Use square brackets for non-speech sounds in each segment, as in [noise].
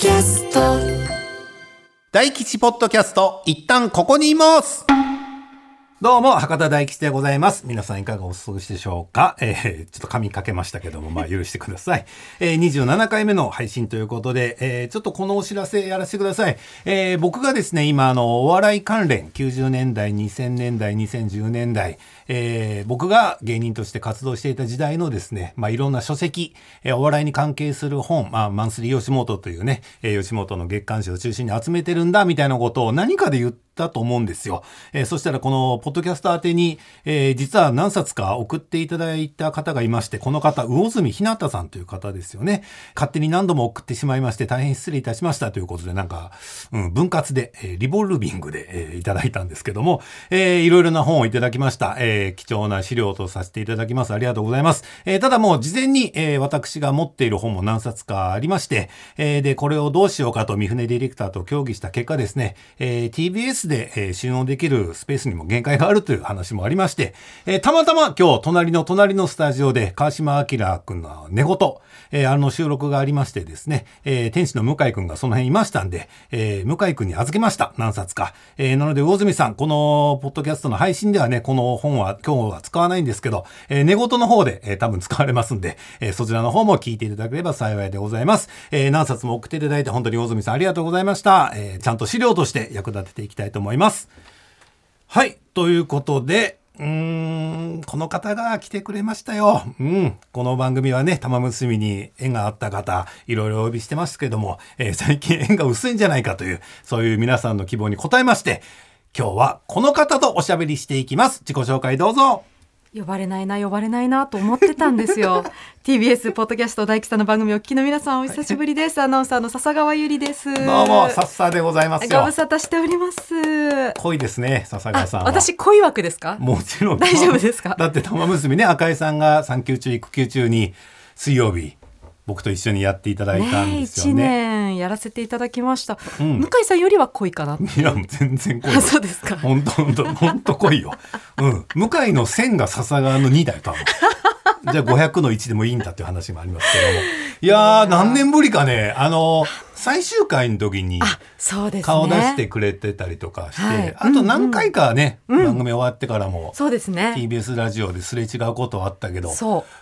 キャスト大吉ポッドキャスト、一旦ここにいますどうも、博多大吉でございます。皆さんいかがお過ごしでしょうか？えー、ちょっと髪かけましたけども、まあ許してください。えー、27回目の配信ということで、えー、ちょっとこのお知らせやらせてください。えー、僕がですね、今、あの、お笑い関連、90年代、2000年代、2010年代、えー、僕が芸人として活動していた時代のですね、まあいろんな書籍、えー、お笑いに関係する本、まあマンスリー吉本というね、えー、吉本の月刊誌を中心に集めてるんだ、みたいなことを何かで言っ、たと思うんですよ。えー、そしたらこのポッドキャスト宛てに、えー、実は何冊か送っていただいた方がいまして、この方、魚住ひなたさんという方ですよね。勝手に何度も送ってしまいまして大変失礼いたしましたということで、なんか、うん、分割で、えー、リボルビングで、えー、いただいたんですけども、えー、いろいろな本をいただきました。えー、貴重な資料とさせていただきます。ありがとうございます。えー、ただもう事前に、えー、私が持っている本も何冊かありまして、えー、で、これをどうしようかと三船ディレクターと協議した結果ですね、えー、TBS で、えー、収納できるスペースにも限界があるという話もありまして、えー、たまたま今日隣の隣のスタジオで川島明君の寝言、えー、あの収録がありましてですね、えー、天使の向井君がその辺いましたんで、えー、向井君に預けました。何冊か。えー、なので、魚住さん、このポッドキャストの配信ではね、この本は今日は使わないんですけど、えー、寝言の方で、えー、多分使われますんで、えー、そちらの方も聞いていただければ幸いでございます。え、何冊も送っていただいて本当に魚住さんありがとうございました。え、ちゃんと資料として役立てていきたいと思います。はい。ということで、うーん、この方が来てくれましたよ。うん。この番組はね、玉結びに縁があった方、いろいろお呼びしてますけども、えー、最近縁が薄いんじゃないかという、そういう皆さんの希望に応えまして、今日はこの方とおしゃべりしていきます。自己紹介どうぞ。呼ばれないな呼ばれないなと思ってたんですよ。[laughs] TBS ポッドキャスト大吉さんの番組お聞きの皆さんお久しぶりです。アナウンサーの笹川ゆりです。どうもさっさでございます。ご無沙汰しております。濃いですね笹川さん私濃い枠ですか？もちろん大丈夫ですか？だって玉結びね赤井さんが産休中育休中に水曜日僕と一緒にやっていただいたんですよね。ね年やらせていただきました。うん、向井さんよりは濃いかな。いや全然濃い。[laughs] そうですか。本当本当本当濃いよ。[laughs] うん。向井の線が笹川の2だよ多分。[laughs] じゃあ500の1でもいいんだっていう話もありますけども。いやー、何年ぶりかね、あの、最終回の時に顔出してくれてたりとかして、ねあと何回かね、うんうん、番組終わってからも、そうですね。TBS ラジオですれ違うことはあったけど、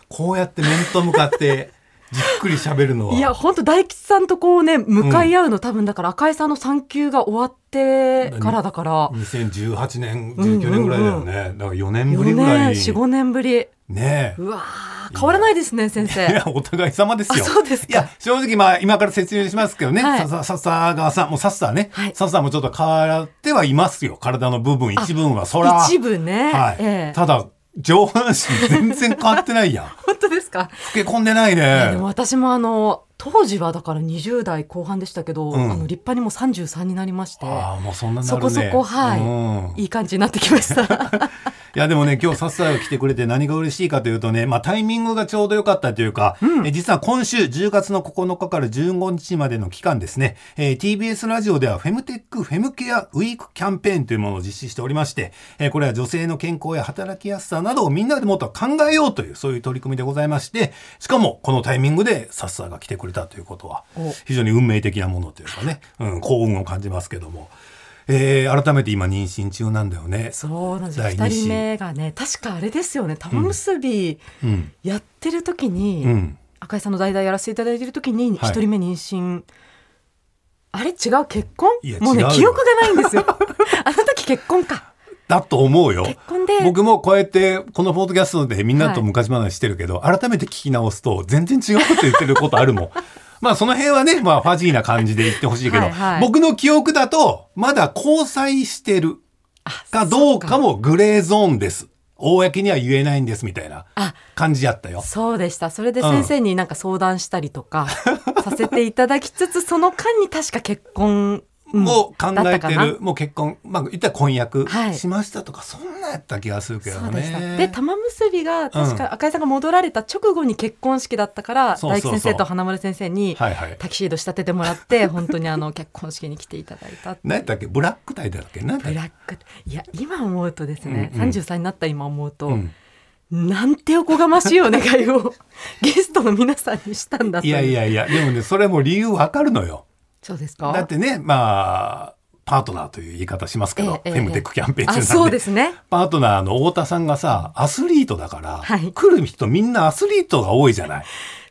こうやって面と向かってじっくり喋るのは。いや、本当大吉さんとこうね、向かい合うの、うん、多分だから赤井さんの産休が終わってからだから。2018年、19年ぐらいだよね。うんうんうん、だから4年ぶりぐらい。4、5年ぶり。ねうわ変わらないですね、先生。いや、お互い様ですよ。そうですいや、正直まあ、今から説明しますけどね、はい、さ、さ、さ川さん、もうさっさね、はい、さっさもちょっと変わってはいますよ。体の部分、一部は、そら。一部ね。はい。えー、ただ、上半身全然変わってないやん。[laughs] 本当ですか？老け込んでないね。でも私もあの、当時はだから20代後半でしたけど、うん、あの立派にもう33になりまして。あもうそんな、ね、そこそこはい、うん、いい感じになってきました [laughs] いやでもね今日さっさが来てくれて何が嬉しいかというとね、まあ、タイミングがちょうど良かったというか、うん、え実は今週10月の9日から15日までの期間ですね、えー、TBS ラジオではフェムテックフェムケアウィークキャンペーンというものを実施しておりまして、えー、これは女性の健康や働きやすさなどをみんなでもっと考えようというそういう取り組みでございましてしかもこのタイミングでさっさが来てくれたということは非常に運命的なものというかね、うん、幸運を感じますけども。えー、改めて今妊娠中なんだよね。そうなんですよ。二人目がね、確かあれですよね。玉結びやってる時に、うん、赤井さんの代々やらせていただいてる時に一人目妊娠。はい、あれ？違う？結婚？もうね記憶がないんですよ。[laughs] あの時結婚か。だと思うよ。僕もこうやってこのポッドキャストでみんなと昔話してるけど、はい、改めて聞き直すと全然違うこと言ってることあるもん。まあその辺はね、まあファジーな感じで言ってほしいけど、はいはい、僕の記憶だと、まだ交際してるかどうかもグレーゾーンです。公には言えないんですみたいな感じやったよ。そうでした。それで先生になんか相談したりとかさせていただきつつ、その間に確か結婚も考えてる、もう結婚、まあ、言ったら婚約しましたとか、はい、そんなやった気がするけどね。で玉結びが確か赤井さんが戻られた直後に結婚式だったから、大吉先生と花丸先生にタキシード仕立ててもらって、本当にあの結婚式に来ていただいた何やったっけ？ブラックタイだっけ？ブラック。いや今思うとですね、うんうん、33になった今思うと、うん。なんておこがましいお願いを [laughs] ゲストの皆さんにしたんだいやいやいやでもねそれも理由わかるのよそうですか？だってねまあパートナーという言い方しますけど、ええフェムテックキャンペーン中なんで。そうですね。パートナーの太田さんがさアスリートだから、はい。来る人みんなアスリートが多いじゃない。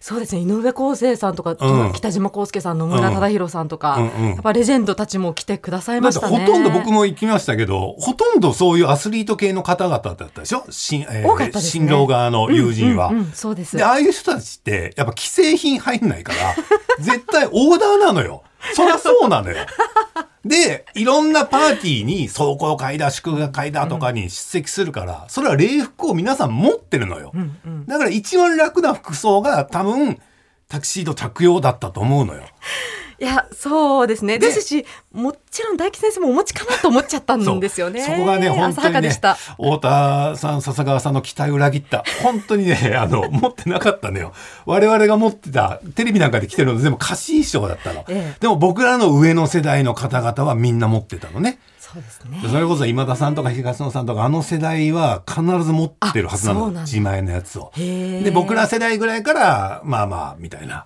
そうですね。井上康生さんとか、うん。北島康介さん野村忠宏さんとか、うんうん。やっぱレジェンドたちも来てくださいましたね。ほとんど僕も行きましたけどほとんどそういうアスリート系の方々だったでしょ新,、え多かったですね。新郎側の友人は。うんうんうん。そうです。でああいう人たちってやっぱ既製品入んないから絶対オーダーなのよ。そりゃそうなのよ。でいろんなパーティーに壮行会だ祝賀会だとかに出席するから、それは礼服を皆さん持ってるのよ。うんうんだから一番楽な服装が多分タキシード着用だったと思うのよ。いやそうですね。でですしもちろん大吉先生もお持ちかなと思っちゃったんですよね。そこがね本浅当にねはかでした。太田さん笹川さんの期待を裏切った。本当にね [laughs] あの持ってなかったのよ。我々が持ってたテレビなんかで着てるのでも貸し衣装だったの、ええ。でも僕らの上の世代の方々はみんな持ってたのね。そうですね。でそれこそ今田さんとか東野さんとかあの世代は必ず持ってるはずなの。自前のやつを。で僕ら世代ぐらいからまあまあみたいな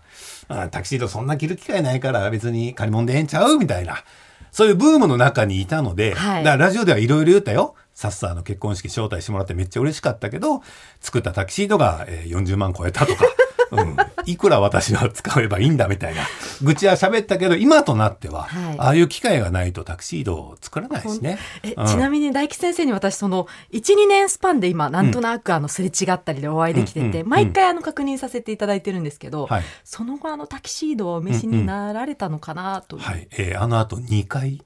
あタキシードそんな着る機会ないから別に借り物でええんちゃう？みたいな。そういうブームの中にいたので、はい。だからラジオではいろいろ言ったよ。サッサーの結婚式招待してもらってめっちゃ嬉しかったけど作ったタキシードが、えー40万超えたとか、うん、いくら私は使えばいいんだみたいな。愚痴は喋ったけど今となっては、はい。ああいう機会がないとタキシードを作らないしね。えうん。ちなみに大吉先生に私その12年スパンで今なんとなくあのすれ違ったりでお会いできてて、うんうん毎回あの確認させていただいてるんですけど、はい。その後あのタキシードをお召しになられたのかなと、はい、えーあの後2回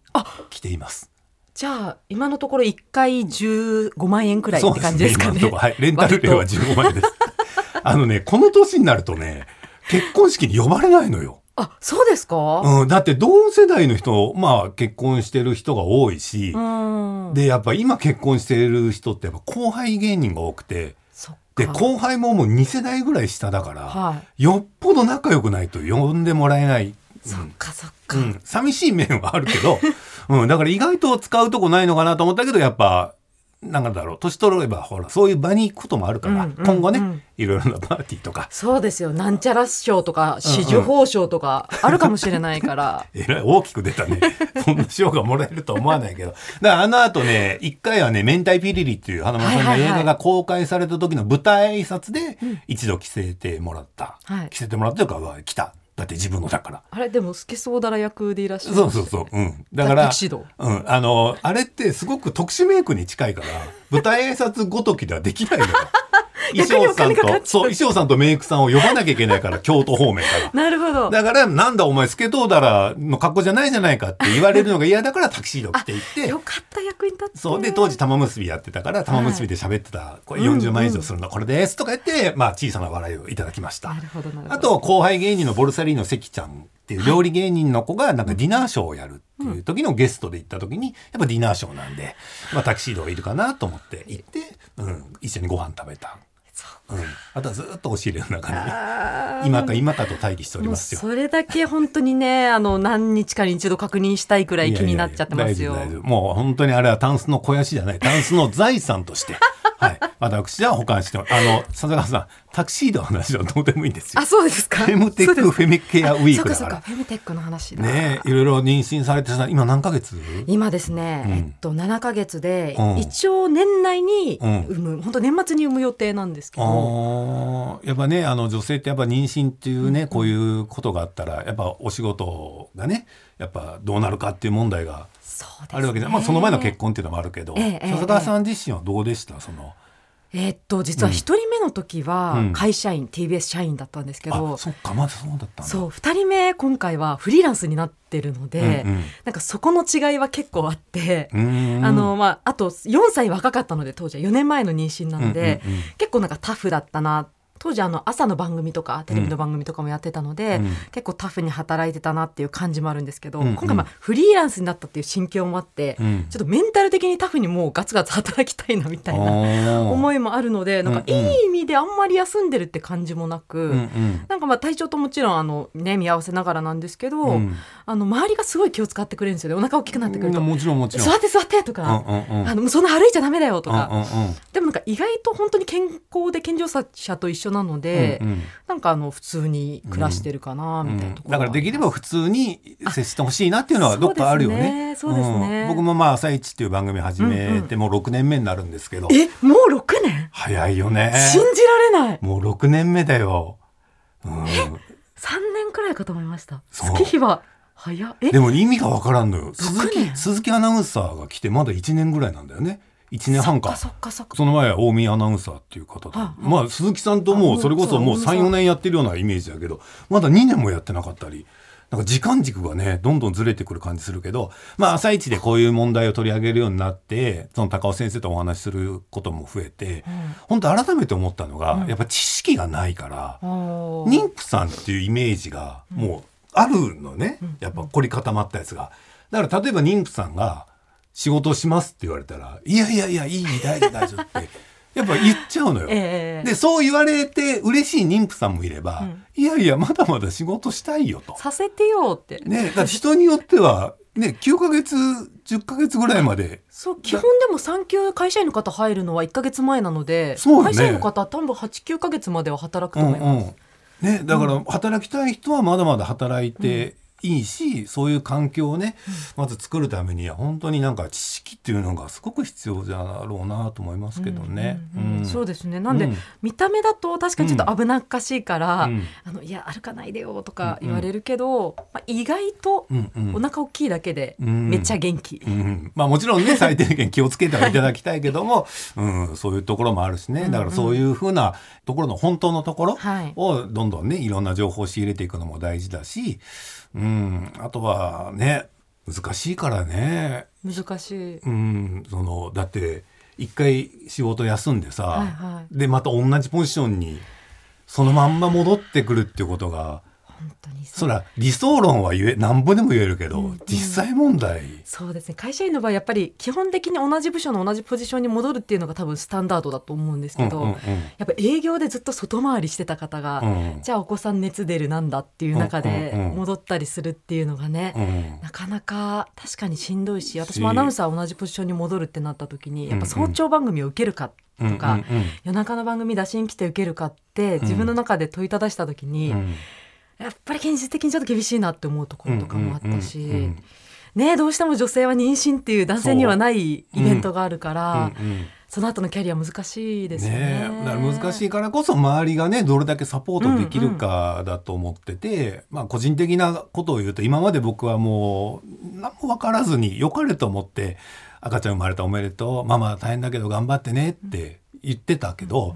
来ています。じゃあ今のところ1回15万円くらいって感じですかね。はい、レンタル料は割と15万円です。[laughs] あのね、この年になるとね、結婚式に呼ばれないのよ。あそうですか、うん、だって同世代の人、まあ結婚してる人が多いし、うん、で、やっぱ今結婚してる人ってやっぱ後輩芸人が多くて、で、後輩ももう2世代ぐらい下だから、はい。よっぽど仲良くないと呼んでもらえない。そっかそっか、うん、寂しい面はあるけど、[laughs] うん、だから意外と使うとこないのかなと思ったけど、やっぱ、なんかだろう、年取れば、ほら、そういう場に行くこともあるから、うんうん今後ね、うんいろいろなパーティーとか、そうですよ。なんちゃら賞とか紫綬褒章とかあるかもしれないから、[laughs] えらい大きく出たね。そんな賞がもらえるとは思わないけど。だからあの後ね、一回はね、明太ピリリっていう花村さんの映画が公開された時の舞台挨拶で、一度着せてもらった。はい。着せてもらったというか、来た。だって自分のだから。あれでもスケソウダラ役でいらっしゃるそうそうそう。うん。だから、うん。あの、あれってすごく特殊メイクに近いから、舞台挨拶ごときではできないのよ。[laughs] [laughs] 衣装さんとそう、衣装さんとメイクさんを呼ばなきゃいけないから、[laughs] 京都方面から。なるほど。だから、なんだお前、スケトウダラの格好じゃないじゃないかって言われるのが嫌だからタキシード着ていって。よ、かった役に立ってそう。で、当時玉結びやってたから、玉結びで喋ってた、これ40万円以上するのこれですとか言って、まあ、小さな笑いをいただきました。な。るほどなるほど。あと、後輩芸人のボルサリーノ関ちゃんっていう料理芸人の子が、なんかディナーショーをやるっていう時のゲストで行った時に、やっぱディナーショーなんで、まあ、タキシードがいるかなと思って行って、うん、一緒にご飯食べた。うん、あとはずっと押し入れの中に。ね今か今かと待機しておりますよ。それだけ本当にねあの何日かに一度確認したいくらい気になっちゃってますよ。もう本当にあれはタンスの肥やしじゃない。タンスの財産として、[laughs] はい、私は保管してあの笹川さんタクシードの話はどうでもいいんですよ。あそうですか。フェムテックフェミケアウィークだそうかそうか。からフェムテックの話だ。ねえいろいろ妊娠されてさ今何ヶ月？今ですね、うん。えっと7ヶ月で、うん。一応年内にうん。産む、本当年末に産む予定なんですけどやっぱねあの女性ってやっぱ妊娠っていうね、こういうことがあったらやっぱお仕事がねやっぱどうなるかっていう問題があるわけで、まあその前の結婚っていうのもあるけど、ええええ笹川さん自身はどうでした？そのえっと実は一人目の時はうん。会社員、TBS 社員だったんですけど、あそっかまだそうだったそう2人目今回はフリーランスになってるので、うんうん。なんかそこの違いは結構あって、うーん。あのまあ、あと4歳若かったので当時は4年前の妊娠なので、うんうんうん。結構なんかタフだったな当時あの朝の番組とかテレビの番組とかもやってたので、うん。結構タフに働いてたなっていう感じもあるんですけど、うん。うん今回まあフリーランスになったっていう心境もあって、うん。ちょっとメンタル的にタフにもうガツガツ働きたいなみたいな思思いもあるのでなんかいい意味であんまり休んでるって感じもなく。うんうんなんかまあ体調ともちろんあの、ね、見合わせながらなんですけど、うん。あの周りがすごい気を使ってくれるんですよね。お腹大きくなってくると。もちろんもちろん。座って座ってとうんか、うんうん。あのそんな歩いちゃダメだよとか、うんうんうん。でもなんか意外と本当に健康で健常者と一緒なので、うんうん、なんかあの普通に暮らしてるかなみたいなところ、うん、だからできれば普通に接してほしいなっていうのはどっかあるよね。そうですね。僕もまあ朝一っていう番組始めてもう6年目になるんですけど。うんうん、えもう6年？早いよね。信じられない。もう6年目だよ。うん、え3年くらいかと思いました。月日は。早でも意味がわからんのよ鈴木鈴木アナウンサーが来てまだ1年ぐらいなんだよね1年半か。その前は大宮アナウンサーっていう方で、まあ鈴木さんともうそれこそもう34年やってるようなイメージだけどまだ2年もやってなかったりなんか時間軸がねどんどんずれてくる感じするけどまあ朝一でこういう問題を取り上げるようになってその高尾先生とお話しすることも増えて、うん、本当改めて思ったのが、うん、やっぱ知識がないから、妊婦さんっていうイメージがもうあるのね。やっぱ凝り固まったやつが。だから例えば妊婦さんが仕事しますって言われたら「いやいやいやいい [laughs] 大丈夫大丈夫」ってやっぱ言っちゃうのよ。えー、でそう言われて嬉しい妊婦さんもいれば、うん、いやいやまだまだ仕事したいよと。させてよって。ねだ人によってはね9か月10か月ぐらいまで。そう基本でも産休会社員の方入るのは1か月前なので、ね、会社員の方は多分89か月までは働くと思います。うんうんね、だから働きたい人はまだまだ働いていいしそういう環境をね、まず作るためには本当になんか知識っていうのがすごく必要じゃろうなと思いますけどね。そうですね。なんで、うん、見た目だと確かにちょっと危なっかしいから、うん、あのいや歩かないでよとか言われるけど、うんまあ、意外とお腹大きいだけでめっちゃ元気。まあ、もちろんね [laughs] 最低限気をつけてはいただきたいけども、うん、そういうところもあるしね。だからそういうふうなところの本当のところをどんどんねいろんな情報を仕入れていくのも大事だし。うん、あとはね難しいからね。難しい、うん、そのだって一回仕事休んでさ、はいはい、でまた同じポジションにそのまんま戻ってくるっていうことがそら理想論は言えなんぼでも言えるけど、うん、実際問題、そうですね。会社員の場合やっぱり基本的に同じ部署の同じポジションに戻るっていうのが多分スタンダードだと思うんですけど、うんうんうん、やっぱ営業でずっと外回りしてた方が、うん、じゃあお子さん熱出るなんだっていう中で戻ったりするっていうのがね、うんうん、なかなか確かにしんどいし私もアナウンサー同じポジションに戻るってなった時にやっぱ早朝番組を受けるかとか、うんうんうん、夜中の番組出しに来て受けるかって自分の中で問いただした時に、うんやっぱり現実的にちょっと厳しいなって思うところとかもあったし、うんうんうん、ねどうしても女性は妊娠っていう男性にはないイベントがあるから。うんうんうんその後のキャリア難しいですね。ねだから難しいからこそ周りがねどれだけサポートできるかだと思ってて、うんうん、まあ個人的なことを言うと今まで僕はもう何も分からずに良かれと思って赤ちゃん生まれたおめでとうママ大変だけど頑張ってねって言ってたけど、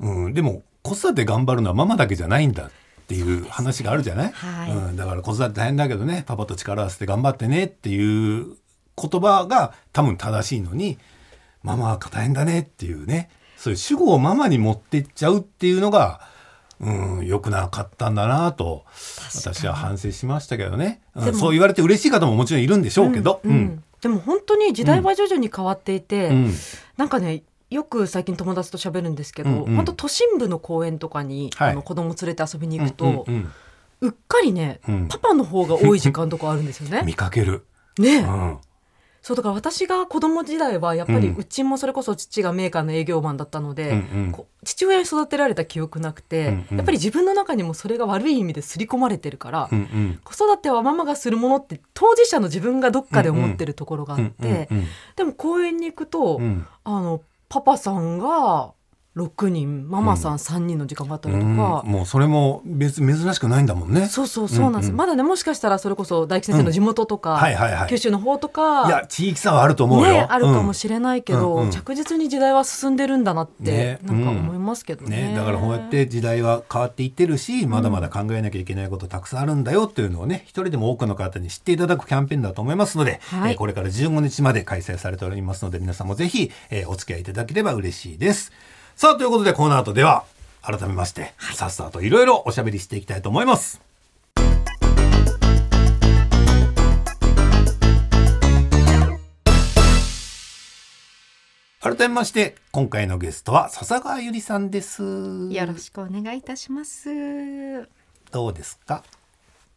うん、うん、でも子育て頑張るのはママだけじゃないんだっていう話があるじゃない、はい、うん、だから子育て大変だけどね。パパと力を合わせて頑張ってねっていう言葉が多分正しいのにママは大変だねっていうね。そういう主語をママに持ってっちゃうっていうのがうん良くなかったんだなと私は反省しましたけどね、うん、そう言われて嬉しい方ももちろんいるんでしょうけど、うんうん、でも本当に時代は徐々に変わっていて、うん、なんかねよく最近友達と喋るんですけど、うんうん、本当都心部の公園とかに、はい、あの子供連れて遊びに行くと、うんうんうん、うっかりね、うん、パパの方が多い時間とかあるんですよね。[laughs] 見かける。ね、うん、そうだから私が子供時代はやっぱりうちもそれこそ父がメーカーの営業マンだったので、うんうん、父親に育てられた記憶なくて、うんうん、やっぱり自分の中にもそれが悪い意味で刷り込まれてるから、うんうん、子育てはママがするものって当事者の自分がどっかで思ってるところがあって、でも公園に行くと、あのパパさんが6人ママさん3人の時間があったりとか、うん。もうそれも別珍しくないんだもんね。そうそうそうなんです、うんうん、まだねもしかしたらそれこそ大吉先生の地元とか、うん。はいはいはい、九州の方とかいや地域差はあると思うよ、ね、あるかもしれないけど、うんうん、着実に時代は進んでるんだなって、ね、なんか思いますけどね。ね、だからこうやって時代は変わっていってるしまだまだ考えなきゃいけないことたくさんあるんだよっていうのをね一人でも多くの方に知っていただくキャンペーンだと思いますので、はい、えー、これから15日まで開催されておりますので皆さんもぜひ、えー、お付き合いいただければ嬉しいです。さあということでこの後では改めまして、はい、さっさといろいろおしゃべりしていきたいと思います。改めまして今回のゲストは笹川ゆりさんです。よろしくお願いいたします。どうですか？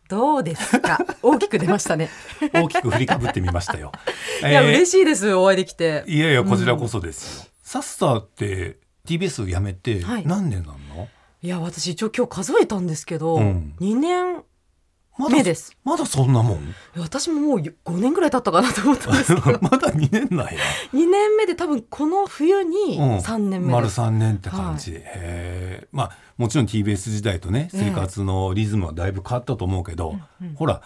どうですか？[laughs] 大きく出ましたね。大きく振りかぶってみましたよ。[laughs] いや、えー、嬉しいです。お会いできて。いやいやこちらこそですよ、うん、サッサーって TBS 辞めて何年なの、はい、いや私一応今日数えたんですけど、うん。2年まだ目です。まだそんなもん？私ももう5年ぐらい経ったかなと思ったんですけど。[laughs] まだ2年なんや。2年目で多分この冬にうん。3年目丸です、3年って感じ、へえまあもちろん TBS 時代とねええ。生活のリズムはだいぶ変わったと思うけど、うんうん。ほら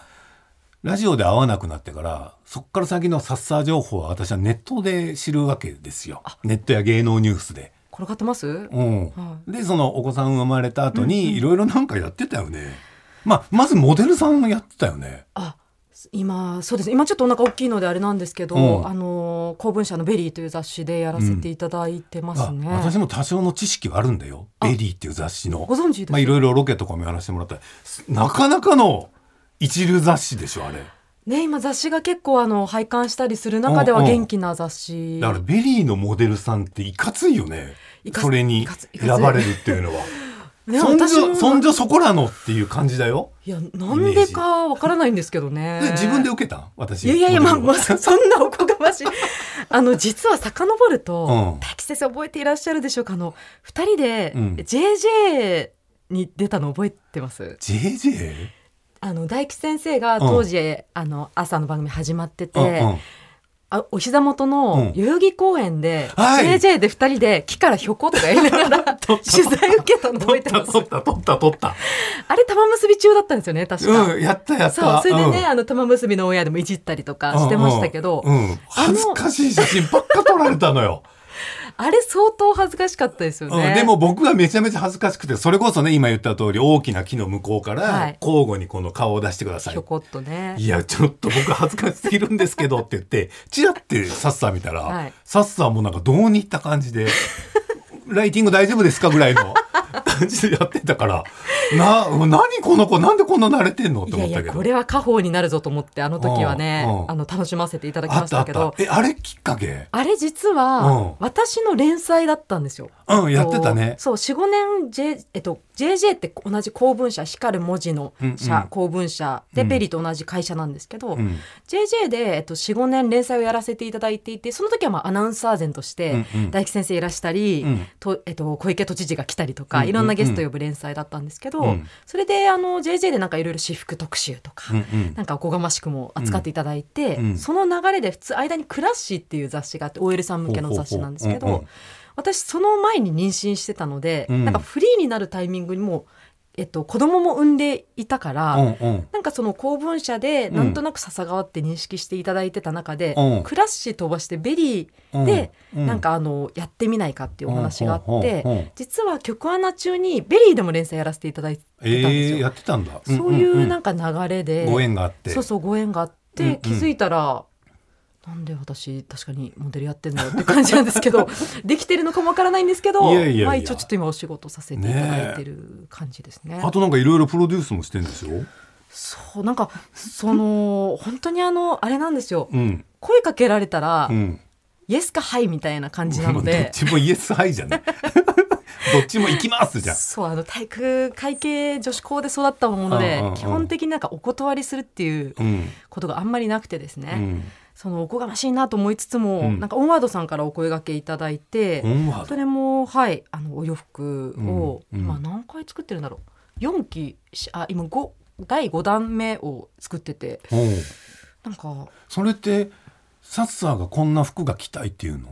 ラジオで会わなくなってからそっから先のサッサー情報は私はネットで知るわけですよ。ネットや芸能ニュースで。転がってます？うん。はでそのお子さん生まれた後にいろいろなんかやってたよね。まあまずモデルさんやってたよね。あ今そうです。今ちょっとお腹大きいのであれなんですけど、うん。あの光文社の「VERY」という雑誌でやらせていただいてますあね、私も多少の知識はあるんだよ。あ VERY っていう雑誌の。ご存知であいろいろロケとかもやらせてもらったり。なかなかの一流雑誌でしょあれ。ね今雑誌が結構あの廃刊したりする中ではうんうん。元気な雑誌。だから VERY のモデルさんっていかついよねそれに選ばれるっていうのは。[laughs] ねそんじょそんじょそこらのっていう感じだよ。いやなんでかわからないんですけどね。で自分で受けた？ん私。いやいやいや、まあ、まあ、そ [laughs] そんなおこがましい。あの、実は遡ると、うん。大吉先生覚えていらっしゃるでしょうか？あの、二人でうん。JJ に出たの覚えてます、JJ? あの、大吉先生が当時、あの、朝の番組始まってて、うんうんあお膝元のうん。代々木公園で、はい。JJ で二人で木からひょこっとかやりながら [laughs] 取材受けたの覚えてます。取った取った取った。あれ玉結び中だったんですよね、確か。うんやったやった。そう、それでね、うん。あの、玉結びの親でもいじったりとかしてましたけど、うんうん。恥ずかしい写真ばっか撮られたのよあれ相当恥ずかしかったですよね。うん、でも僕はめちゃめちゃ恥ずかしくてそれこそね今言った通り大きな木の向こうかはらい交互にこの顔を出してください、ひょこっとね。いやちょっと僕恥ずかしすぎるんですけどって言ってチラってサッサー見たら、はいサッサーもなんかどうにいった感じでライティング大丈夫ですかぐらいの感じでやってたから。な何この子なんでこんな慣れてんの？っていやいや、思ったけどこれは家宝になるぞと思って、あの時はねうんう、ん。あの、楽しませていただきまあっあったしたた。けど、えあれきっかけ？あれ実うん。は、私の連載だったんですよ。うんやってたね。そう、4、5年、J、えっと、JJ って同じ光文社、光る文字の社、うんうん。光文社。で、うん。 VERY と同じ会社なんですけど、うん。JJ で、えっと、4、5年連載をやらせていただいていて、その時はまあアナウンサー前として、うんうん。大吉先生いらしたり、うん。とえっと、小池都知事が来たりとか、うんうんうん。いろんなゲスト呼ぶ連載だったんですけど、うんそれであの JJ でなんかいろいろ私服特集とか、なんかおこがましくも扱っていただいて、その流れで普通間に「CLASSY」っていう雑誌があって OL さん向けの雑誌なんですけど、私その前に妊娠してたので、うん。なんかフリーになるタイミングにもう、えっと、子供も産んでいたから、うんうん。なんかその光文社でなんとなく笹川って認識していただいてた中で、うん。 CLASSY 飛ばして VERY で、うんなんかあのやってみないかっていうお話があって、うん実は局アナ中に VERY でも連載やらせていただいてたんですよ。えー、やってたんだ。そういうなんかか流れで、ご縁があって。そうそうご縁があって、気づいたらなんで私確かにモデルやってんだよって感じなんですけど [laughs] できてるのかもわからないんですけどまあ一応ちょっと今お仕事させていただいてる感じですね。あとなんかいろいろプロデュースもしてんでしょそうなんかその本当にあのあれなんですよ。うん。声かけられたら、うん。イエスかはいみたいな感じなの [laughs] どっで。ちもイエスハイじゃない。[laughs] どっちも行きますじゃん。そうあの体育会系女子校で育ったもので、うんうんうん。基本的になんかお断りするっていううん。ことがあんまりなくてですね、うんそのおこがましいなと思いつつも、うん。なんかオンワードさんからお声掛けいただいて、それもはいあのお洋服を、うんうん。まあ何回作ってるんだろう。4期しあ今5第5弾目を作っててなんかそれってサッサーがこんな服が着たいっていうの？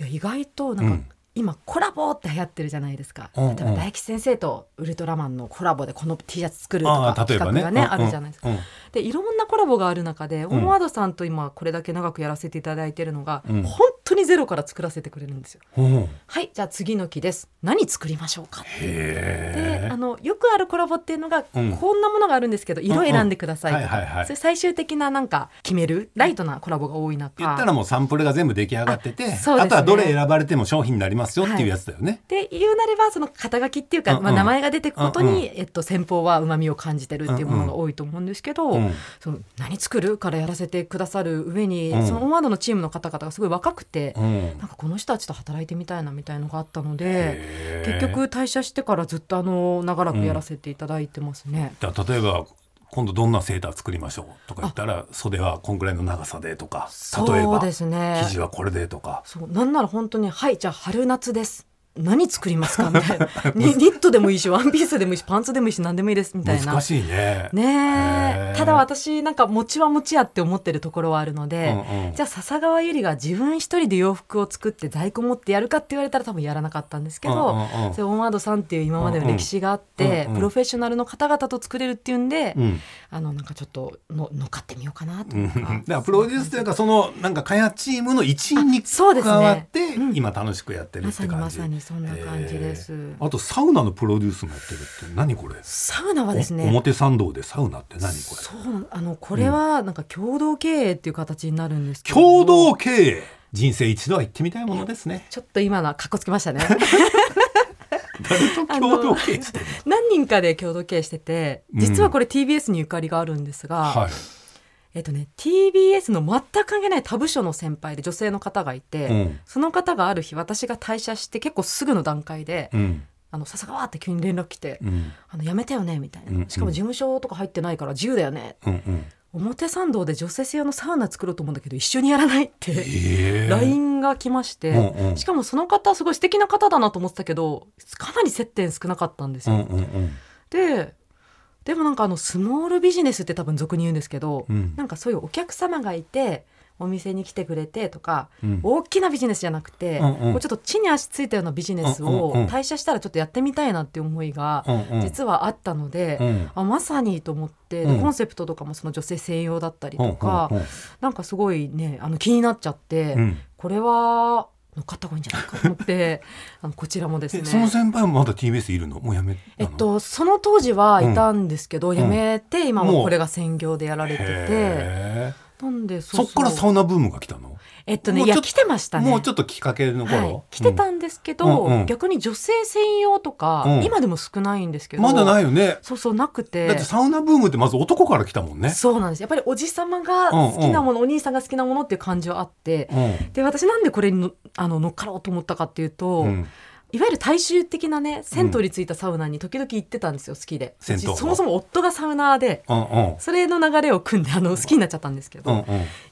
いや意外となんか、うん今コラボって流行ってるじゃないですか、うんうん。例えば大吉先生とウルトラマンのコラボでこの T シャツ作るとあか企画がねうんあるじゃないですか。うん。でいろんなコラボがある中で、ん。オンワードさんと今これだけ長くやらせていただいてるのが、うん。本当にゼロから作らせてくれるんですよ。う。んへはいじゃあ次の期です。何作りましょうかでえあのよくあるコラボっていうのが、うん。こんなものがあるんですけど色選んでください最終的ななんか決めるライトなコラボが多い中言ったらもうサンプルが全部出来上がっててあ,、ね。とはどれ選ばれても商品になりますよっていうやつだよね、で言うなればその肩書きっていうか、うんうん。まあ、名前が出てくことに、うんうん。えっと、先方はうまみを感じてるっていうものが多いと思うんですけど、うんその何作るからやらせてくださる上に、うん。そのオンワードのチームの方々がすごい若くて、うん。なんかこの人たちと働いてみたいなみたいのがあったので結局退社してからずっとあの長らくやらせていただいてますね。だから例えば今度どんなセーター作りましょうとか言ったら袖はこんぐらいの長さでとか例えばですね。生地はこれでとか。そう。なんなら本当に「はいじゃあ春夏です」何作りますか？みたいな。[laughs] ニニットでもいいしワンピースでもいいしパンツでもいいし何でもいいですみたいな。難しいね。ねただ私なんか餅は餅やって思ってるところはあるので、うんうん。じゃあ笹川ゆりが自分一人で洋服を作って在庫持ってやるかって言われたら多分やらなかったんですけど、うんうんうん。それオンワードさんっていう今までの歴史があって、うんうん。プロフェッショナルの方々と作れるっていうんで、うん。あのなんかちょっとの乗っかってみようかなとうんだか。プロデュースというかそのなんか開発チームの一員に加わってうん。今楽しくやってるまさって感じ、にまさにそんな感じです。えー。あとサウナのプロデュースもやってるって何これ？サウナはですね。お表参道でサウナって何これ？そうあのこれはなんか共同経営っていう形になるんですけど、共同経営。人生一度は行ってみたいものですね。[laughs] ちょっと今のはかっこつきましたね。誰と共同経営してる何人かで共同経営してて実はこれ TBS にゆかりがあるんですが、のはいえっとね TBS の全く関係ない他部署の先輩で女性の方がいて、うん。その方がある日私が退社して結構すぐの段階でうん「あの笹川」って急に連絡来てうん「あの辞めたよね」みたいな、うんうん。しかも事務所とか入ってないから自由だよね。うんうん。表参道で女性用のサウナ作ろうと思うんだけど一緒にやらないってえ。[laughs] ー LINE が来まして、うんうん。しかもその方すごい素敵な方だなと思ってたけどかなり接点少なかったんですよ。うんうんうん。ででもなんかあのスモールビジネスって多分俗に言うんですけど、うん。なんかそういうお客様がいてお店に来てくれてとか、うん。大きなビジネスじゃなくて、うんうん。こうちょっと地に足ついたようなビジネスをうんうんうん。退社したらちょっとやってみたいなっていう思いがうんうん。実はあったので、うん。あまさにと思って、うん。コンセプトとかもその女性専用だったりとか、うんうん。なんかすごいねあの気になっちゃって、うん。これは乗っかった方がいいんじゃないかと思って [laughs] あのこちらもですね。えその先輩もまだ TBS いるの？もうやめえっと、その当時はいたんですけど、ん。辞めて今はもう。これが専業でやられててなんでそっからサウナブームが来たの？えっとねいやもうちょっと来てましたね。もうちょっときっかけの頃、はい、来てたんですけど、うん。うん逆に女性専用とか、うん。今でも少ないんですけどまだないよね。そうそうなくて。だってサウナブームってまず男から来たもんね。そうなんです。やっぱりおじさまが好きなもの、お兄さんが好きなものっていう感じはあって。うん。で私なんでこれにのあの乗っかろうと思ったかっていうと、うんいわゆる大衆的なね銭湯についたサウナに時々行ってたんですよ好きで。そもそも夫がサウナーでうんうん。それの流れを組んであの好きになっちゃったんですけど、うんうん。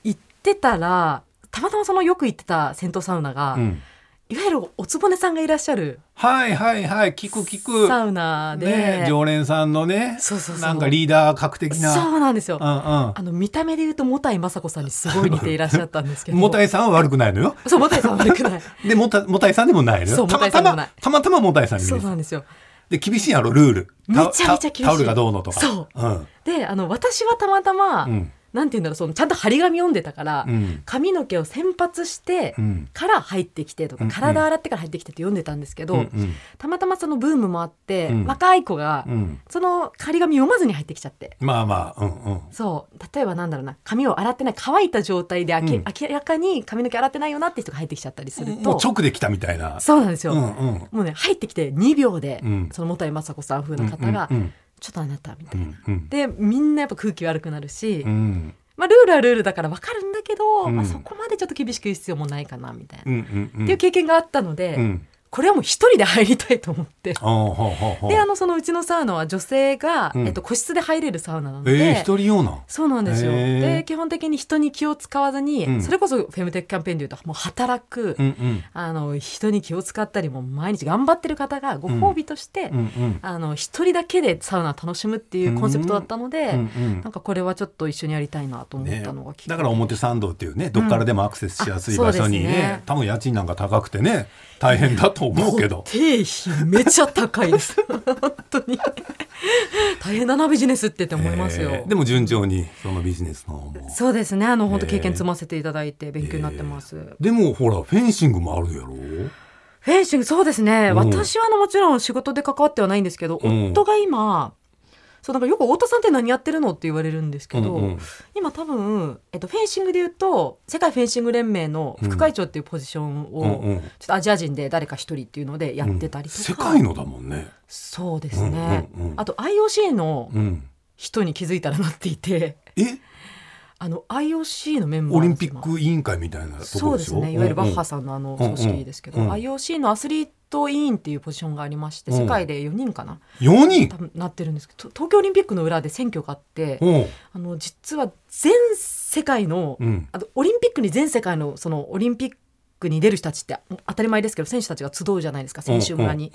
行ってたらたまたまそのよく行ってた銭湯サウナが、うんいわゆるおつぼねさんがいらっしゃるはいはいはい聞く聞く。サウナで、ね常連さんのねそうそうそう。なんかリーダー格的な。そうなんですよ、うんうん。あの見た目で言うともたいまさこさんにすごい似ていらっしゃったんですけど。[laughs] もたいさんは悪くないのよ。そうもたいさんは悪くない。[laughs] でもたもたいさんでもないのよ。そうたまたまもたいさんでもない。たまたまもたいさんにそうなんですよ。で厳しいやろルール。めちゃめちゃ厳しい。タタオルがどうのとか。そう。うん。であの私はたまたま、うんなんて言うんだろうそのちゃんと張り紙読んでたから、うん。髪の毛を洗髪してうん。から入ってきてとか、うん体洗ってから入ってきてって読んでたんですけど、うんうん。たまたまそのブームもあって、うん。若い子が、うん。その張り紙読まずに入ってきちゃって。まあまあうんうん。そう例えばなんだろうな髪を洗ってない乾いた状態であき、うん。明らかに髪の毛洗ってないよなって人が入ってきちゃったりすると、もう直で来たみたいな。そうなんですよ、うんうん。もうね入ってきて2秒で、うん。その本井雅子さん風の方が、うんうんちょっとあなたみたういな。んうんでみんなやっぱ空気悪くなるし、うんまあ、ルールはルールだから分かるんだけど、うんまあ、そこまでちょっと厳しく言う必要もないかなみたいな、うんうんうんっていう経験があったので、うんこれはもう一人で入りたいと思って。であのそのうちのサウナは女性が、うん。えっと、個室で入れるサウナなので、えー、一人用なん？そうなんですよ。へー。で基本的に人に気を使わずに、うん。それこそフェムテックキャンペーンでいうともう働く、うんうん。あの人に気を使ったりもう毎日頑張ってる方がご褒美として、うんうん。あの一人だけでサウナ楽しむっていうコンセプトだったので、うんうん。なんかこれはちょっと一緒にやりたいなと思ったのがきっかけ。だから表参道っていうねどっからでもアクセスしやすい場所にね,、ね多分家賃なんか高くてね大変だと思うけど。経費めちゃ高いです。[laughs] 本当に。大変だなビジネスってって思いますよ、えーでも順調にそのビジネスの方も。そうですね。あの本当経験積ませていただいて勉強になってます、でもほらフェンシングもあるやろ？フェンシングそうですね、うん。私はあのもちろん仕事で関わってはないんですけど、うん。夫が今そうなんかよく太田さんって何やってるのって言われるんですけど、うんうん。今多分、えっと、フェンシングで言うと世界フェンシング連盟の副会長っていうポジションを、うんうん。ちょっとアジア人で誰か一人っていうのでやってたりとか、世界のだもんね。そうですね、うんうんうん。あと IOC のうん。人に気づいたらなっていて。え？あの IOC のメンバーオリンピック委員会みたいなとこそうですね。いわゆるバッハささんのあの組織ですけど、うん。うん IOC のアスリート委員っていうポジションがありましてうん。世界で4人かな、4人？多分なってるんですけど東京オリンピックの裏で選挙があって、あの実は全世界の,、うん。あとオリンピックに全世界のそのオリンピックに出る人たちって当たり前ですけど選手たちが集うじゃないですか選手村に、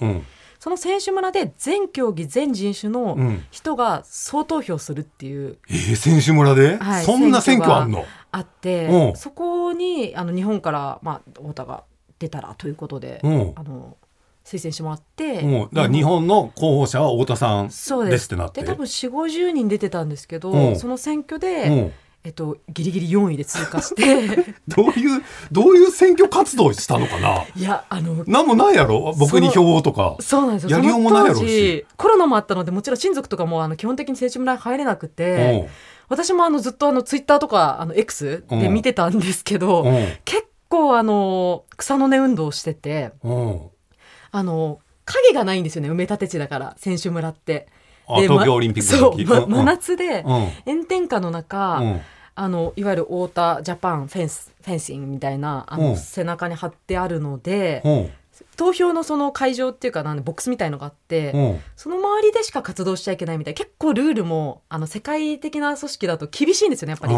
その選手村で全競技全人種の人が総投票するっていう、えー、選手村で、はいそんな選挙あんの？あって、うん。そこにあの日本から、まあ、太田が出たらということで、うん。あの推薦してもらって、もうだから日本の候補者は太田さんです。ってなって。で多分4 5 0人出てたんですけど、うん。その選挙うで、ん。えっと、ギリギリ4位で通過して。[laughs] どういうどういう選挙活動したのかな？[laughs] いやあのなんもないやろ？僕に票をとか。そうなんですよ。やりようもないやろうし。コロナもあったのでもちろん親族とかもあの基本的に選手村に入れなくて、私もあのずっとあのツイッターとかあの X で見てたんですけど、うん。結構あの草の根運動をしててあの影がないんですよね埋め立て地だから選手村って。あで東京オリンピックの時。まうん真夏でうん。炎天下の中、うん。あのいわゆる太田ジャパンフェンスフェンシングみたいなあうん。の背中に貼ってあるので、うん。投票のその会場っていうかなんでボックスみたいのがあって、うん。その周りでしか活動しちゃいけないみたい。結構ルールもあの世界的な組織だと厳しいんですよねやっぱり。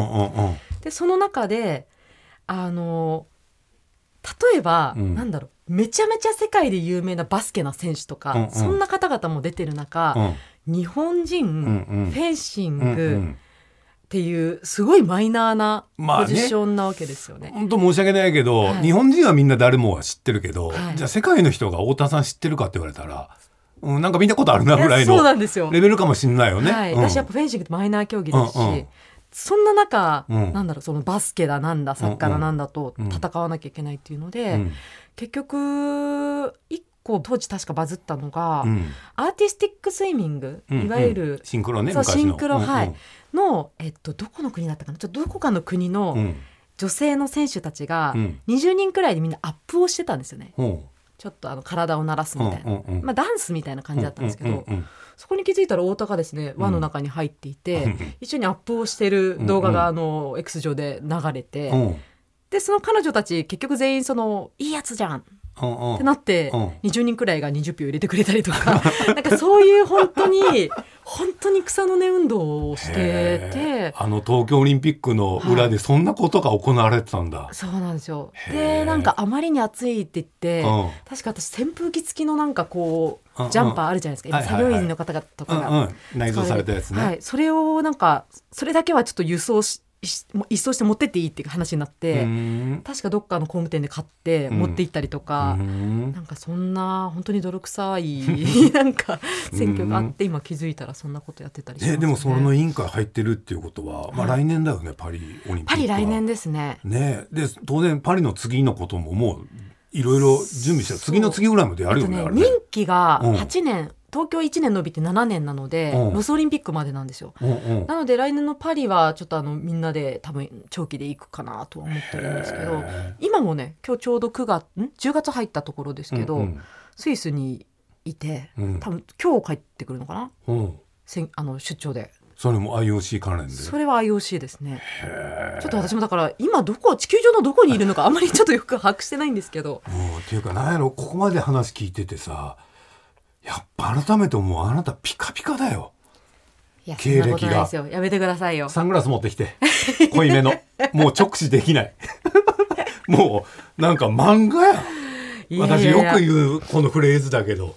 でその中であの例えば、うん。なんだろうめちゃめちゃ世界で有名なバスケな選手とか、うんうん。そんな方々も出てる中、うん。日本人、んうん。フェンシンうんうグん。っていうすごいマイナーなまあね。ポジションなわけですよね。本当申し訳ないけど、はい。日本人はみんな誰もは知ってるけど、はい。じゃあ世界の人が太田さん知ってるかって言われたら、うん、なんか見たことあるなぐらいの。レベルかもしれないよね。はい、うん。私やっぱフェンシングってマイナー競技ですし、うんうんそんな中、うん。なんだろうそのバスケだなんだサッカーだなんだと戦わなきゃいけないっていうので、うん。結局一個当時確かバズったのが、うん。アーティスティックスイミング、うんいわゆるシンクロねシンクロはい。の、えっと、どこの国だったかな？ちょっとどこかの国のうん。女性の選手たちがうん。20人くらいでみんなアップをしてたんですよね。う。んちょっとあの体を鳴らすみたいな、まあ、ダンスみたいな感じだったんですけど、そこに気づいたら太田がですね輪の中に入っていて、うん。一緒にアップをしてる動画うんうん。があの X 上で流れて、うん。でその彼女たち結局全員そのいいやつじゃんうんうんってなって、うん。20人くらいが20票入れてくれたりとか。[laughs] なんかそういう本当に本当に草の根運動をしてへてー。あの東京オリンピックの裏でそんなことが行われてたんだ。そうなんですよ。でなんかあまりに暑いって言って、うん。確か私扇風機付きのなんかこうんううん。ジャンパーあるじゃないですか、はいはいはい。作業員の方々とかが、うんうん。内蔵されたやつね。はい、それをなんかそれだけはちょっと輸送ししもう一掃して持ってっていいっていう話になって、うん。確かどっかの工務店で買ってうん。持って行ったりとか、うん。なんかそんな本当に泥臭い [laughs] なんか選挙があって今気づいたらそんなことやってたりしね、えでもその委員会入ってるっていうことは、まあ、はい。来年だよねパリオリンピックは。パリ来年ですね。ね。で当然パリの次のことももういろいろ準備して次の次ぐらいまでやるよねねね。任期がうん。8年、東京1年伸びて7年なので、うん。ロスオリンピックまでなんですよ。うんうん。なので来年のパリはちょっとあのみんなで多分長期で行くかなとは思ってるんですけどへ今もね今日ちょうど9月ん？10月入ったところですけど、うんスイスにいてうん。多分今日帰ってくるのかな？うん。うんせんあの出張で。それも IOC 関連で？それは IOC ですね。ちょっと私もだから今どこ地球上のどこにいるのかあんまりちょっとよく把握してないんですけど。もうっていうかなんやろここまで話聞いててさやっぱ改めて思うあなたピカピカだよ。いやそんなこと経歴がないですよ。やめてくださいよ。サングラス持ってきて。濃いめの。もう直視できない。[laughs] もうなんか漫画や。いや私いやいや。よく言うこのフレーズだけど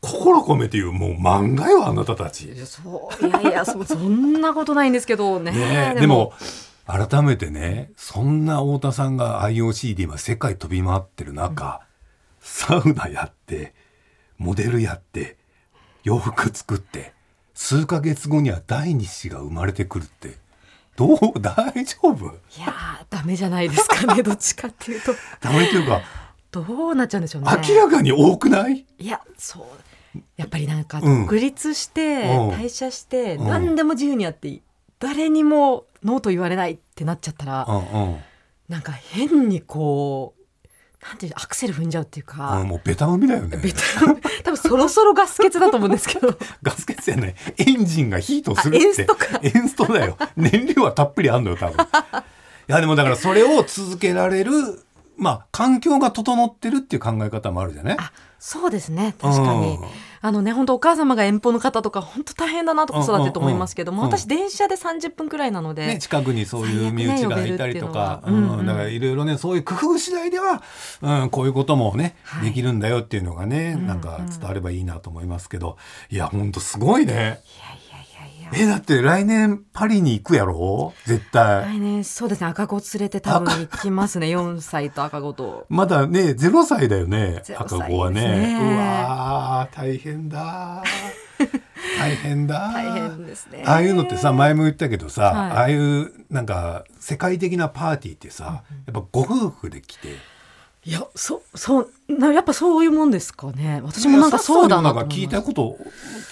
心込めて言うもう漫画よあなたたち。いやそういやいやそそんなことないんですけどねねえでも。改めてねそんな太田さんが IOC で今世界飛び回ってる中、サウナやってモデルやって洋服作って数ヶ月後には第二子が生まれてくるってどう大丈夫？いやーダメじゃないですかね [laughs] どっちかっていうと。ダメっていうか、どうなっちゃうんでしょうね。明らかに多くない？いやそう。やっぱりなんかうん。独立して、うん。退社して、うん。何でも自由にやっていい。誰にもノーと言われないってなっちゃったら、なんか変にこうなんていうのアクセル踏んじゃうっていうか、うんもうベタ踏みだよね。ベタ多分そろそろガス欠だと思うんですけど。ガス欠やねエンジンがヒートするって。あエンストか。エンストだよ。燃料はたっぷりあんのよ多分。いやでもだからそれを続けられるまあ環境が整ってるっていう考え方もあるじゃない？あそうですね。確かに、うん、あのね本当お母様が遠方の方とか本当大変だなと子育てと思いますけども、うん。うん、私電車で30分くらいなので、ね、近くにそういう身内がいたりとか、ね、うんうん、だからいろいろねそういう工夫次第では、うん、こういうこともね、はい、できるんだよっていうのがね、なんか伝わればいいなと思いますけどいや本当すごいね。いやえだって来年パリに行くやろ？絶対。来年そうですね。赤子連れて多分行きますね。4歳と赤子と。まだね0歳だよね赤子はね。うわ大変だ。[laughs] 大変だ。大変ですね。ああいうのってさ前も言ったけどさ、はい、ああいうなんか世界的なパーティーってさ、やっぱご夫婦で来ていやそそうなやっぱそういうもんですかね。私もなんかそうだなと聞いたこと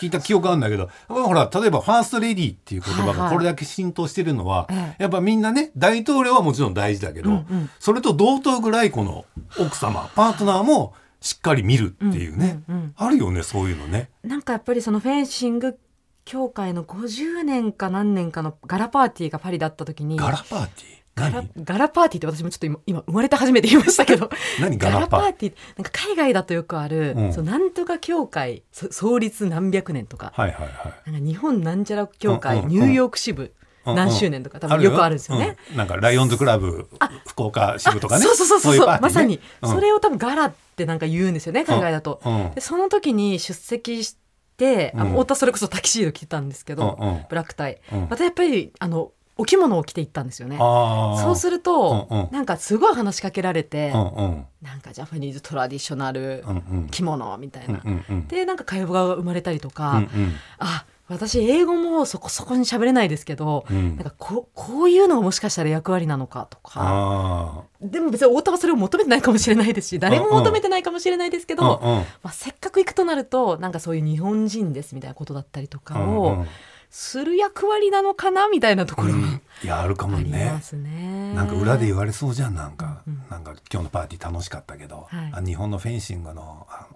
聞いた記憶あるんだけどほら例えばファーストレディーっていう言葉がこれだけ浸透してるのは、はいはい、やっぱみんなね大統領はもちろん大事だけど、うんうん、それと同等ぐらいこの奥様パートナーもしっかり見るっていうね、うんうんうん、あるよねそういうのね。なんかやっぱりそのフェンシング協会の50年か何年かのガラパーティーがパリだった時にガラパーティー？ガラガラパーティーって私もちょっと今今生まれて初めて言いましたけど。[laughs] 何ガラパー？ティーなんか海外だとよくある、うん、そうなんとか協会創立何百年とか,、はいはいはい、なんか日本なんちゃら協会、うんうん、ニューヨーク支部、何周年とか多分よ。くあるんですよね。うん、なんかライオンズクラブ福岡支部とかね。そうそうそうそうそう、ね、まさに、うん、それを多分ガラってなんか言うんですよね海外だと。でその時に出席してあ太田それこそタキシード着てたんですけど、ブラックタイ、またやっぱりあのお着物を着て行ったんですよね。そうすると、うんうん、なんかすごい話しかけられて、うんうん、なんかジャパニーズトラディショナル着物みたいな、うんうん、でなんか会話が生まれたりとか、うんうん、あ私英語もそこそこに喋れないですけど、うん、なんかここういうのがもしかしたら役割なのかとか。でも別に太田はそれを求めてないかもしれないですし誰も求めてないかもしれないですけど、うんうん、まあ、せっかく行くとなるとなんかそういう日本人ですみたいなことだったりとかを。うんうんする役割なのかなみたいなところ、うん、いやあるかもね。ね。なんか裏で言われそうじゃんなんか、うん、なんか今日のパーティー楽しかったけど、はい、日本のフェンシングのあ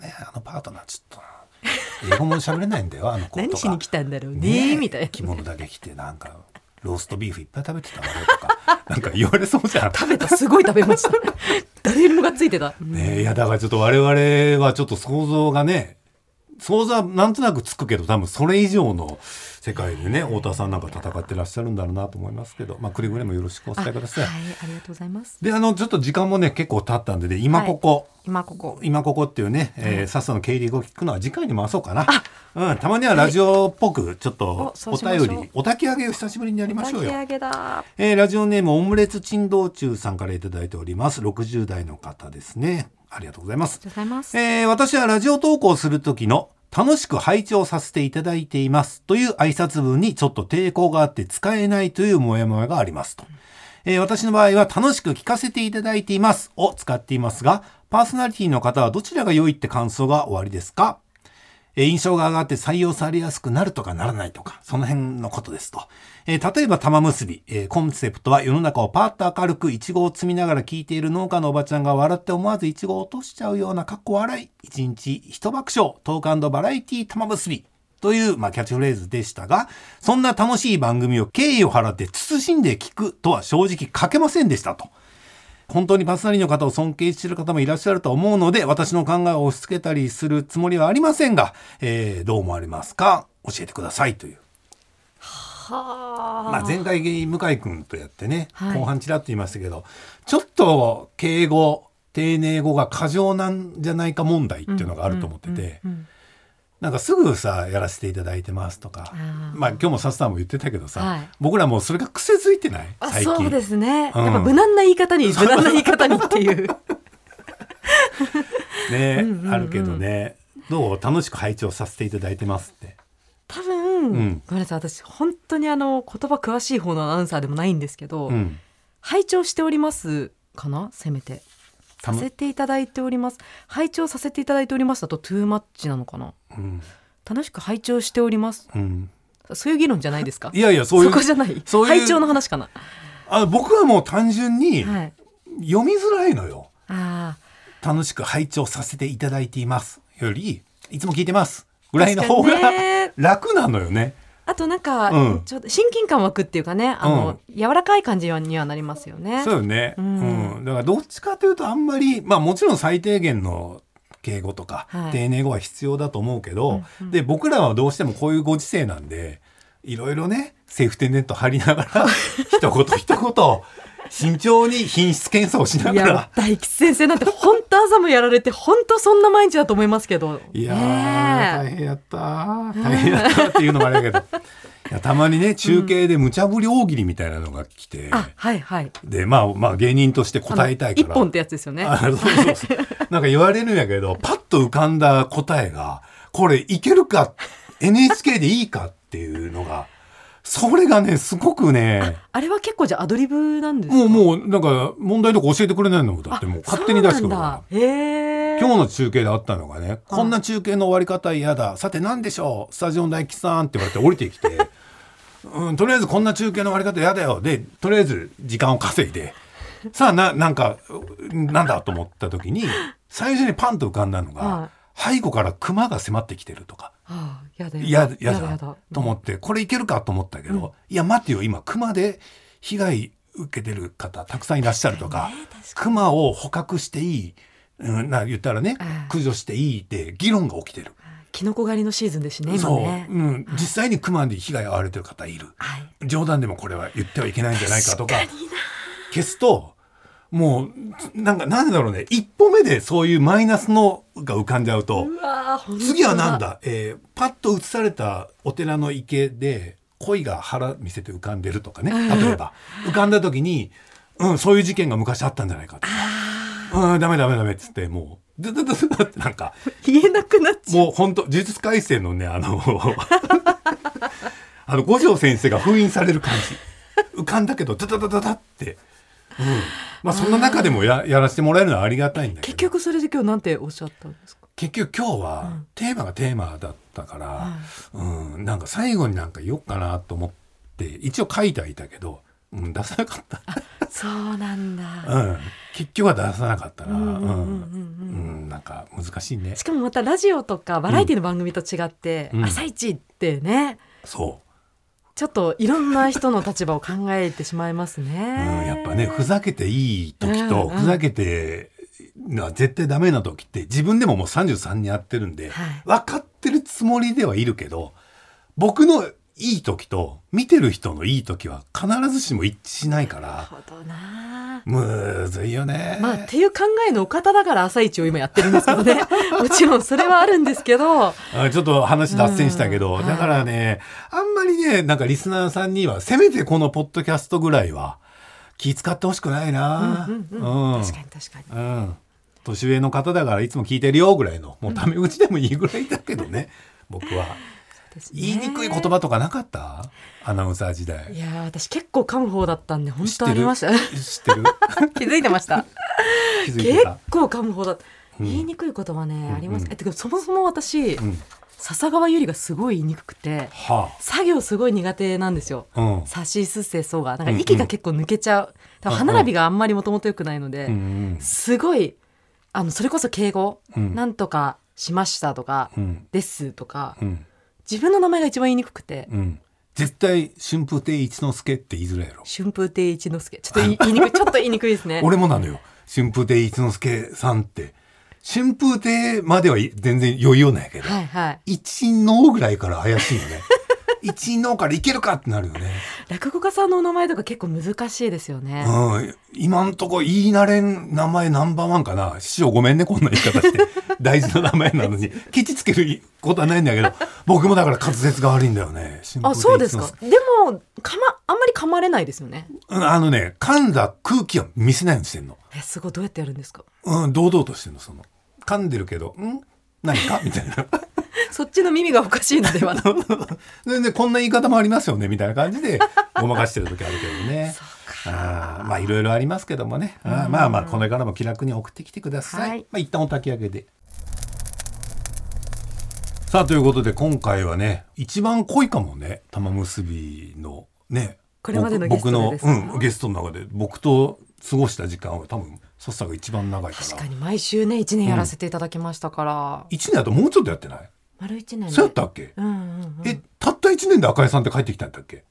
の,、ね、あのパートナーちょっと英語も喋れないんだよ [laughs] あの子何しに来たんだろうね、ね、みたいな。着物だけ着てなんかローストビーフいっぱい食べてたわよとか。[laughs] なんか言われそうじゃん。食べたすごい食べました。[laughs] 誰もがついてた。ねいやだからちょっと我々はちょっと想像がね想像はなんとなくつくけど多分それ以上の世界でね太田さんなんか戦ってらっしゃるんだろうなと思いますけど、まあ、くれぐれもよろしくお伝えください。はい、ありがとうございます。で、あの、ちょっと時間もね、結構経ったんで、ね、今ここ、はい、今ここ。今ここっていうね、えー、さっさの経理を聞くのは次回に回そうかな。うん、たまにはラジオっぽく、ちょっとお便り、お焚き上げを久しぶりにやりましょうよ。お焚き上げだ。えー、ラジオネームオムレツ珍道中さんからいただいております。60代の方ですね。ありがとうございます。ます。えー、私はラジオ投稿する時の楽しく拝聴させていただいていますという挨拶文にちょっと抵抗があって使えないというモヤモヤがありますと。えー、私の場合は楽しく聞かせていただいていますを使っていますが、パーソナリティの方はどちらが良いって感想がおありですか印象が上がって採用されやすくなるとかならないとか、その辺のことですと。え、例えば玉結び、え、コンセプトは世の中をパーッと明るくイチゴを摘みながら聞いている農家のおばちゃんが笑って思わずイチゴを落としちゃうようなかっこ笑い、一日一爆笑、トークバラエティ玉結び。という、まあ、キャッチフレーズでしたが、そんな楽しい番組を敬意を払って慎んで聞くとは正直書けませんでしたと。本当にパスナリの方を尊敬している方もいらっしゃると思うので、私の考えを押し付けたりするつもりはありませんが、えー、どう思われますか？教えてくださいという。はまあ、前回向井君とやってね、はい、後半ちらっと言いましたけどちょっと敬語丁寧語が過剰なんじゃないか問題っていうのがあると思ってて、なんかすぐさやらせていただいてますとか。まあ今日もサスターも言ってたけどさ、はい、僕らもそれが癖づいてない？最近。そうですね、うん、やっぱ無難な言い方に無難な言い方にっていう。[laughs] ね、うんうんうん、あるけどね。どう楽しく拝聴させていただいてますって。多分、うん、ごめんなさい。私本当にあの言葉詳しい方のアナウンサーでもないんですけど、うん、拝聴しておりますかな？せめてさせていただいております。拝聴させていただいておりますだとトゥーマッチなのかな、うん、楽しく拝聴しております、うん、そういう議論じゃないですか？いやいやそういうそこじゃない。そう拝聴の話かな。あ僕はもう単純に読みづらいのよ、はい、楽しく拝聴させていただいていますよりいつも聞いてます。ぐらいの方が楽なのよねあとなんか、うん、ちょっと親近感湧くっていうかねあの、うん、柔らかい感じにはなりますよね。そうよね、うん、うん、だからどっちかというとあんまりまあもちろん最低限の敬語とか、はい、丁寧語は必要だと思うけど、うんうん、で僕らはどうしてもこういうご時世なんでいろいろねセーフティネット張りながら [laughs] 一言一言慎重に品質検査をしながら。大吉先生なんて本当朝もやられて本当そんな毎日だと思いますけど。いや、大変やった大変やったっていうのもあれだけど。いやたまにね中継で無茶ぶり大喜利みたいなのが来て、うん、はいはい。でまあまあ芸人として答えたいから。一本ってやつですよね。そうそうそう。[laughs] なんか言われるんやけどパッと浮かんだ答えがこれいけるか？NHK でいいか？っていうのがそれがね、すごくね。あれは結構じゃアドリブなんですか？もう、もう、なんか、問題とか教えてくれないのだってもう勝手に出してくるから。今日の中継であったのがね、こんな中継の終わり方嫌だ。さて何でしょう？スタジオの大吉さんって言われて降りてきて、[laughs] うん、とりあえずこんな中継の終わり方嫌だよ。で、とりあえず時間を稼いで、[laughs] さあな、なんか、なんだと思った時に、最初にパンと浮かんだのが、背後から熊が迫ってきてるとか。やだやだ。やだ。と思ってこれいけるかと思ったけど、うん、いや待ってよ今熊で被害受けてる方たくさんいらっしゃるとか熊を捕獲していい、うん、な言ったらね駆除していいって議論が起きてる。キノコ狩りのシーズンですねそう、うん、実際に熊で被害を遭われてる方いる、はい、冗談でもこれは言ってはいけないんじゃないかとか。消すともうなんかなんだろうね。一歩目でそういうマイナスのが浮かんじゃうと次はなんだ、えー、パッと映されたお寺の池で鯉が腹見せて浮かんでるとかね。例えば。浮かんだ時に、うん、そういう事件が昔あったんじゃないかと。うん、ダメダメダメっつってもう。ドドドドってなんか。言えなくなっちゃう。もう本当呪術廻戦のねあの [laughs] あの五条先生が封印される感じ。浮かんだけどダダダダダって、うん、まあそんな中でもややらせてもらえるのはありがたいんだけど。結局それで今日なんておっしゃったんですか？結局今日はテーマがテーマだったから、うん、うん、なんか最後になんか言おうかなと思って一応書いてはいたけど、うん、出さなかった。そうなんだ、[laughs] うん、結局は出さなかったな。うんなんか難しいね。しかもまたラジオとかバラエティの番組と違って「うん、朝一ってね。そうちょっといろんな人の立場を考えてしまいますね。[laughs] うん、やっぱねふざけていい時と、ふざけてが絶対ダメな時って自分でももう33にやってるんで、はい、分かってるつもりではいるけど僕のいい時と見てる人のいい時は必ずしも一致しないからむずいよね。まあっていう考えのお方だから朝一を今やってるんですけどね [laughs] もちろんそれはあるんですけどちょっと話脱線したけど、だからねあんまりねなんかリスナーさんにはせめてこのポッドキャストぐらいは気使ってほしくないな。確かに確かに。うん年上の方だからいつも聞いてるよぐらいのもうタメ口でもいいぐらいだけどね、[laughs] 僕は。言いにくい言葉とかなかった？アナウンサー時代。いや私結構噛む方だったんで本当ありました。知ってる？[laughs] 気づいてました。結構噛む方だ、うん、言いにくい言葉ね、うんうん、ありますえてかそもそも私、うん、笹川ゆりがすごい言いにくくて、はあ、作業すごい苦手なんですよ、うん、さしすせそが。なんか息が結構抜けちゃう、うんうん、歯並びがあんまりもともと良くないので、うんうん、すごいあのそれこそ敬語、うん、なんとかしましたとか、ですとか、自分の名前が一番言いにくくて、うん、絶対春風亭一之輔って言いづらいやろ。春風亭一之輔。ちょっと言いにくい。[laughs] ちょっと言いにくいですね。俺もなのよ。春風亭一之輔さんって。春風亭までは全然余裕なんやけど、はいはい、一のぐらいから怪しいよね一のからいけるかってなるよね。落語家さんのお名前とか結構難しいですよね。うん。今んとこ言い慣れん名前ナンバーワンかな。師匠ごめんねこんな言い方して。[laughs] 大事な名前なのに。[laughs] ケチつけることはないんだけど僕もだから滑舌が悪いんだよね。あそうですか。でもかまあんまり噛まれないですよね。あのね噛んだ空気は見せないようにしてんの。えすごい。どうやってやるんですか？うん堂々としてんのその。噛んでるけどん？何か？みたいな [laughs] そっちの耳がおかしいのでは。[laughs] 全然こんな言い方もありますよねみたいな感じで [laughs] ごまかしてる時あるけどね。あまあいろいろありますけどもね。あまあまあこれからも気楽に送ってきてください、はい、まあ一旦お焚き上げで。さあということで今回はね一番濃いかもね玉結びのねこれまでのゲストの、うん、ゲストの中で。僕と過ごした時間は多分ソッサが一番長いから確かに毎週ね1年やらせていただきましたから、うん、1年だともうちょっとやってない？丸一年で。そうやったっけ、うんうんうん、えたった1年で赤井さんって帰ってきたんだっけ？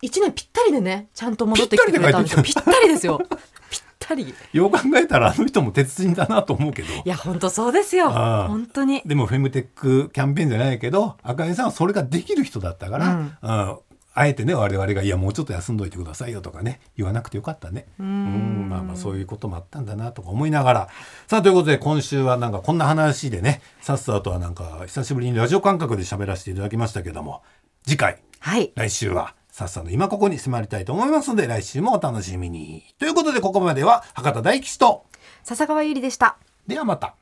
一年ぴったりでねちゃんと戻ってきてくれたんですよ。ぴぴったりですよ。[laughs] ぴったり。いよう考えたらあの人も鉄人だなと思うけど。や本当そうですよ。本当に。でもフェムテックキャンペーンじゃないけど赤井さんはそれができる人だったから、うん。うんあえてね我々が「いやもうちょっと休んどいてくださいよ」とかね言わなくてよかったね。うん。まあまあそういうこともあったんだなとか思いながら。さあということで今週はなんかこんな話でねさっさとはなんか久しぶりにラジオ感覚で喋らせていただきましたけども次回はい。来週はさっさの今ここに迫りたいと思いますので来週もお楽しみに。ということでここまでは博多大吉と笹川ゆりでした。ではまた。